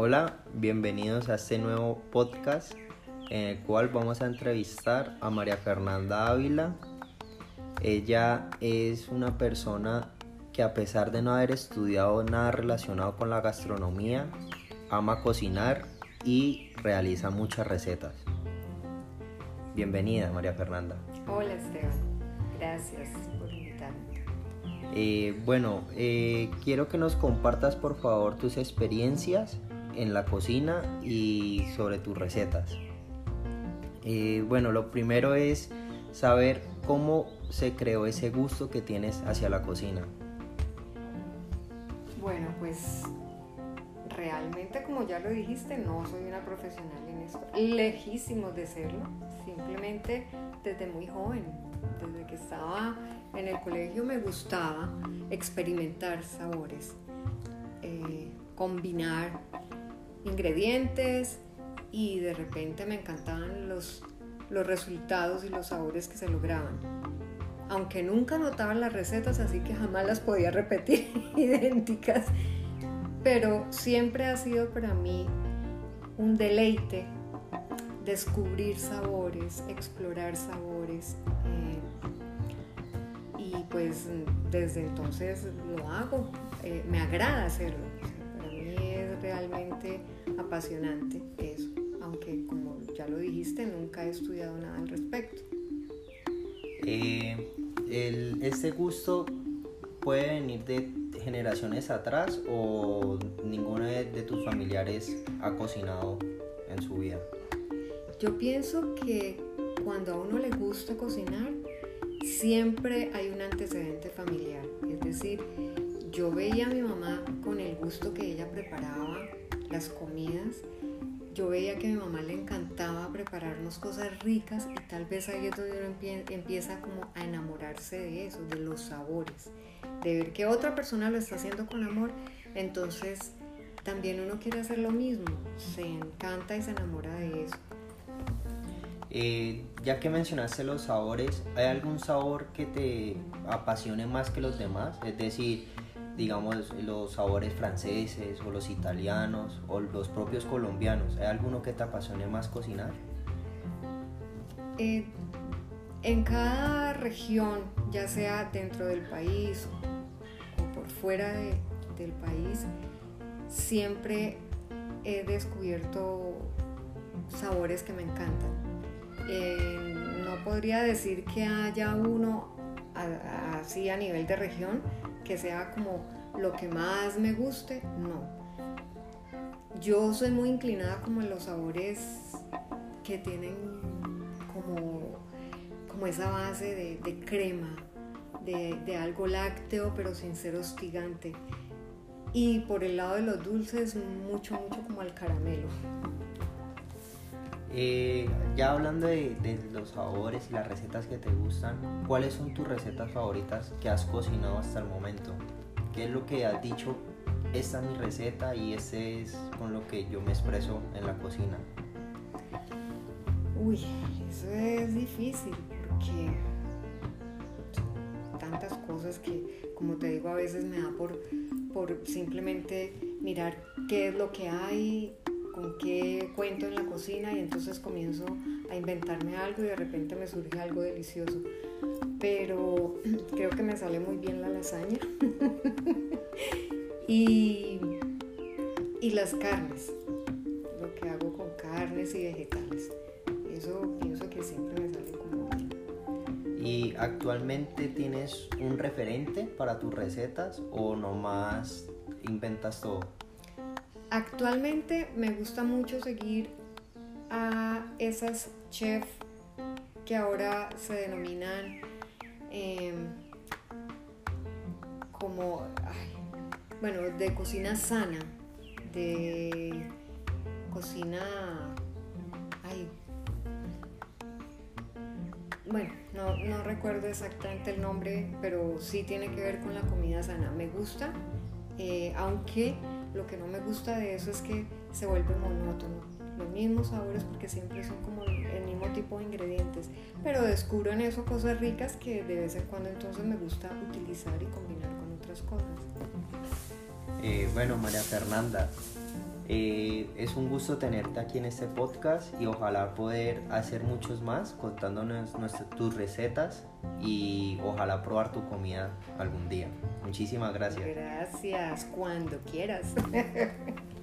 Hola, bienvenidos a este nuevo podcast en el cual vamos a entrevistar a María Fernanda Ávila. Ella es una persona que a pesar de no haber estudiado nada relacionado con la gastronomía, ama cocinar y realiza muchas recetas. Bienvenida, María Fernanda. Hola, Esteban. Gracias por invitarme. Eh, bueno, eh, quiero que nos compartas por favor tus experiencias en la cocina y sobre tus recetas. Eh, bueno, lo primero es saber cómo se creó ese gusto que tienes hacia la cocina. Bueno, pues realmente como ya lo dijiste, no soy una profesional en esto. Lejísimos de serlo. Simplemente desde muy joven, desde que estaba en el colegio me gustaba experimentar sabores, eh, combinar ingredientes y de repente me encantaban los, los resultados y los sabores que se lograban. Aunque nunca notaba las recetas, así que jamás las podía repetir idénticas, pero siempre ha sido para mí un deleite descubrir sabores, explorar sabores. Eh, y pues desde entonces lo hago, eh, me agrada hacerlo. Es realmente apasionante eso, aunque como ya lo dijiste, nunca he estudiado nada al respecto. Eh, ¿Este gusto puede venir de generaciones atrás o ninguno de tus familiares ha cocinado en su vida? Yo pienso que cuando a uno le gusta cocinar, siempre hay un antecedente familiar. Es decir, yo veía a mi mamá con el gusto que ella preparaba las comidas. Yo veía que a mi mamá le encantaba prepararnos cosas ricas y tal vez ahí es donde uno empieza como a enamorarse de eso, de los sabores, de ver que otra persona lo está haciendo con amor. Entonces también uno quiere hacer lo mismo, se encanta y se enamora de eso. Eh, ya que mencionaste los sabores, ¿hay algún sabor que te apasione más que los demás? Es decir, digamos los sabores franceses o los italianos o los propios colombianos. ¿Hay alguno que te apasione más cocinar? Eh, en cada región, ya sea dentro del país o por fuera del país, siempre he descubierto sabores que me encantan eh, no podría decir que haya uno así a nivel de región que sea como lo que más me guste, no. Yo soy muy inclinada como los sabores que tienen como, como esa base de, crema, de, de, algo lácteo pero sin ser hostigante. Y por el lado de los dulces, mucho, mucho como al caramelo. Eh, ya hablando de, los sabores y las recetas que te gustan, ¿cuáles son tus recetas favoritas que has cocinado hasta el momento? ¿Qué es lo que has dicho? Esta es mi receta y ese es con lo que yo me expreso en la cocina. Uy, eso es difícil porque tantas cosas que, como te digo, a veces me da por, por simplemente mirar qué es lo que hay con qué cuento en la cocina y entonces comienzo a inventarme algo y de repente me surge algo delicioso. Pero creo que me sale muy bien la lasaña. y, y las carnes, lo que hago con carnes y vegetales. Eso pienso que siempre me sale como bien. ¿Y actualmente tienes un referente para tus recetas o nomás inventas todo? Actualmente me gusta mucho seguir a esas chefs que ahora se denominan em, como, bueno, de cocina sana, de cocina, ay, bueno, no, recuerdo exactamente el nombre, pero sí tiene que ver con la comida sana. Me gusta, eh, aunque lo que no me gusta de eso es que se vuelve monótono. Los mismos sabores porque siempre son como el mismo tipo de ingredientes. Pero descubro en eso cosas ricas que de vez en cuando entonces me gusta utilizar y combinar con otras cosas. Eh, bueno, María Fernanda, Eh, es un gusto tenerte aquí en este podcast y ojalá poder hacer muchos más contándonos nuestras, tus recetas y ojalá probar tu comida algún día. Muchísimas gracias. Gracias, cuando quieras.